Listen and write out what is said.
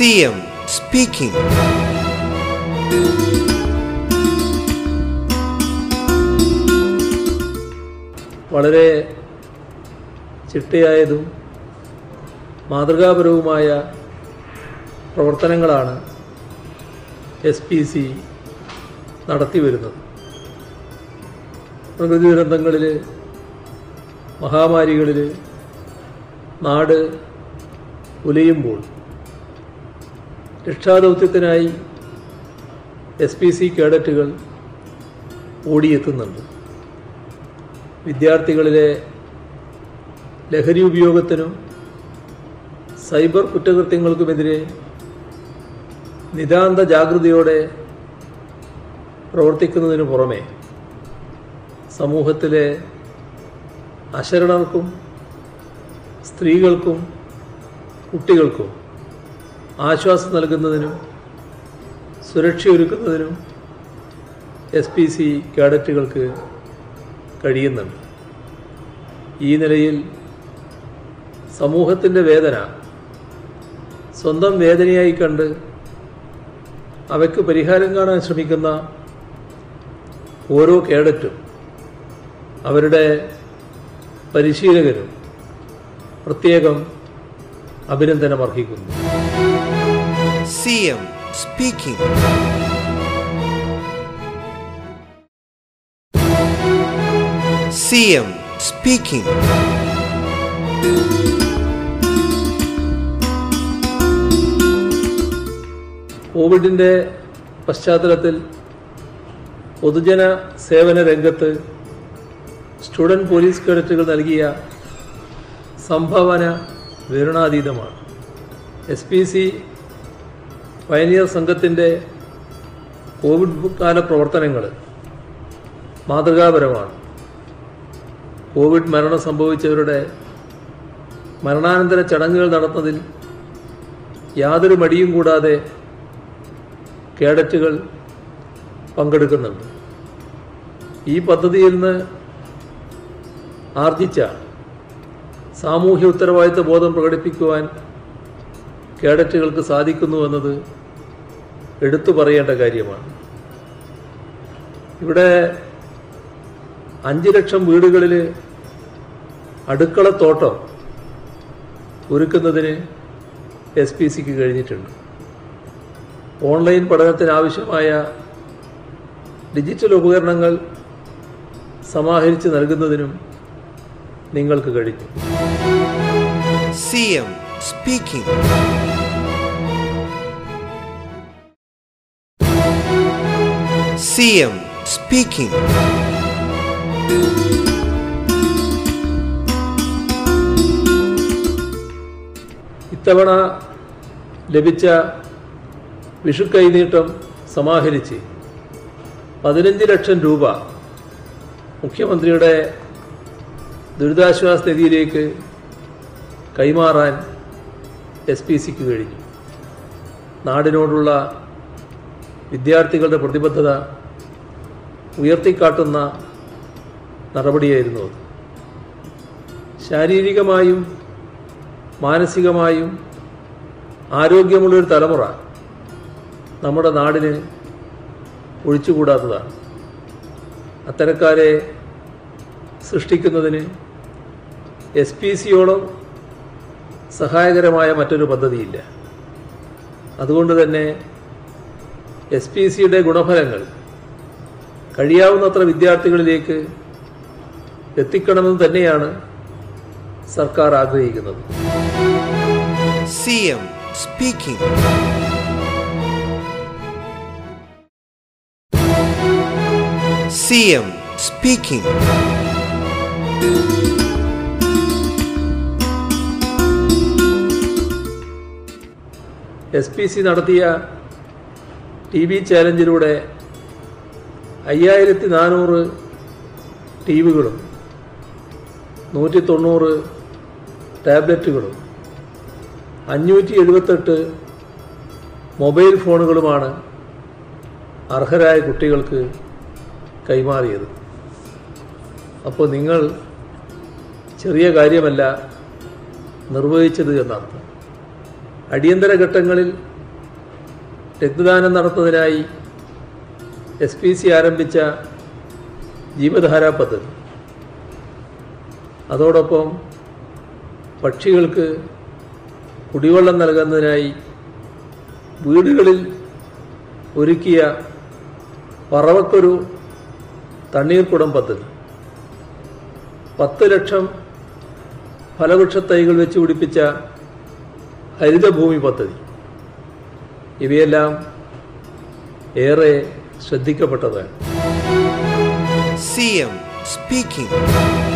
CM speaking വളരെ ചിട്ടയായതും മാതൃകാപരവുമായ പ്രവർത്തനങ്ങളാണ് S P C നടത്തി വരുന്നത് പ്രകൃതി ദുരന്തങ്ങളിൽ മഹാമാരികളിൽ നാട് ഉലയുമ്പോൾ രക്ഷാദൗത്യത്തിനായി എസ് പി സി കേഡറ്റുകൾ ഓടിയെത്തുന്നുണ്ട്. വിദ്യാർത്ഥികളിലെ ലഹരി ഉപയോഗത്തിനും സൈബർ കുറ്റകൃത്യങ്ങൾക്കുമെതിരെ നിതാന്ത ജാഗ്രതയോടെ പ്രവർത്തിക്കുന്നതിനു പുറമെ സമൂഹത്തിലെ അശരണർക്കും സ്ത്രീകൾക്കും കുട്ടികൾക്കും ആശ്വാസം നൽകുന്നതിനും സുരക്ഷയൊരുക്കുന്നതിനും എസ് പി സി കാഡറ്റുകൾക്ക് കഴിയുന്നുണ്ട്. ഈ നിലയിൽ സമൂഹത്തിന്റെ വേദന സ്വന്തം വേദനയായി കണ്ട് അവയ്ക്ക് പരിഹാരം കാണാൻ ശ്രമിക്കുന്ന ഓരോ കേഡറ്റും അവരുടെ പരിശീലകരും പ്രത്യേകം അഭിനന്ദനം അർഹിക്കുന്നു CM speaking. M speaking. കോവിഡിന്റെ പശ്ചാത്തലത്തിൽ പൊതുജന സേവന രംഗത്ത് സ്റ്റുഡന്റ് പോലീസ് കേഡറ്റുകൾ നൽകിയ സംഭാവന വിവരണാതീതമാണ് എസ് പി സി പയനിയർ സംഘത്തിന്റെ കോവിഡ് കാല പ്രവർത്തനങ്ങൾ മാതൃകാപരമാണ്. കോവിഡ് മരണം സംഭവിച്ചവരുടെ മരണാനന്തര ചടങ്ങുകൾ നടത്തുന്നതിൽ യാതൊരു മടിയും കൂടാതെ കേഡറ്റുകൾ പങ്കെടുക്കുന്നുണ്ട്. ഈ പദ്ധതിയിൽ നിന്ന് ആർജിച്ച സാമൂഹ്യ ഉത്തരവാദിത്ത ബോധം പ്രകടിപ്പിക്കുവാൻ കേഡറ്റുകൾക്ക് സാധിക്കുന്നു എന്നത് എടുത്തു പറയേണ്ട കാര്യമാണ്. ഇവിടെ അഞ്ച് ലക്ഷം വീടുകളിൽ അടുക്കളത്തോട്ടം ഒരുക്കുന്നതിന് എസ് പി സിക്ക് കഴിഞ്ഞിട്ടുണ്ട്. ഓൺലൈൻ പഠനത്തിന് ആവശ്യമായ ഡിജിറ്റൽ ഉപകരണങ്ങൾ സമാഹരിച്ച് നൽകുന്നതിനും നിങ്ങൾക്ക് കഴിഞ്ഞു. CM speaking. എം സ്പീക്കിംഗ് ഇത്തവണ ലഭിച്ച വിഷു കൈനീട്ടം സമാഹരിച്ച് പതിനഞ്ച് ലക്ഷം രൂപ മുഖ്യമന്ത്രിയുടെ ദുരിതാശ്വാസ നിധിയിലേക്ക് കൈമാറാൻ എസ് പി സിക്ക് കഴിഞ്ഞു നാടിനോടുള്ള വിദ്യാർത്ഥികളുടെ പ്രതിബദ്ധത ഉയർത്തിക്കാട്ടുന്ന നടപടിയായിരുന്നു അത്. ശാരീരികമായും മാനസികമായും ആരോഗ്യമുള്ളൊരു തലമുറ നമ്മുടെ നാടിന് ഒഴിച്ചുകൂടാത്തതാണ്. അത്തരക്കാരെ സൃഷ്ടിക്കുന്നതിന് എസ് പി സിയോളം സഹായകരമായ മറ്റൊരു പദ്ധതിയില്ല. അതുകൊണ്ട് തന്നെ എസ് പി സിയുടെ ഗുണഫലങ്ങൾ കഴിയാവുന്നത്ര വിദ്യാർത്ഥികളിലേക്ക് എത്തിക്കണമെന്ന് തന്നെയാണ് സർക്കാർ ആഗ്രഹിക്കുന്നത്. C M speaking. C M speaking. S P C നടത്തിയ ടി വി ചാലഞ്ചിലൂടെ അയ്യായിരത്തി നാനൂറ് ടി വികളും നൂറ്റി തൊണ്ണൂറ് ടാബ്ലറ്റുകളും അഞ്ഞൂറ്റി എഴുപത്തെട്ട് മൊബൈൽ ഫോണുകളുമാണ് അർഹരായ കുട്ടികൾക്ക് കൈമാറിയത്. അപ്പോൾ നിങ്ങൾ ചെറിയ കാര്യമല്ല നിർവഹിച്ചത് എന്നർത്ഥം. അടിയന്തര ഘട്ടങ്ങളിൽ രക്തദാനം നടത്തുന്നതിനായി എസ് പി സി ആരംഭിച്ച ജീവധാര പദ്ധതി. അതോടൊപ്പം പക്ഷികൾക്ക് കുടിവെള്ളം നൽകുന്നതിനായി വീടുകളിൽ ഒരുക്കിയ പറവക്കൊരു തണ്ണീർക്കുടം പദ്ധതി. പത്ത് ലക്ഷം ഫലവൃക്ഷ തൈകൾ വെച്ച് പിടിപ്പിച്ച ഹരിതഭൂമി പദ്ധതി. ഇവയെല്ലാം ഏറെ ശ്രദ്ധിക്കപ്പെട്ടതാണ് എം speaking.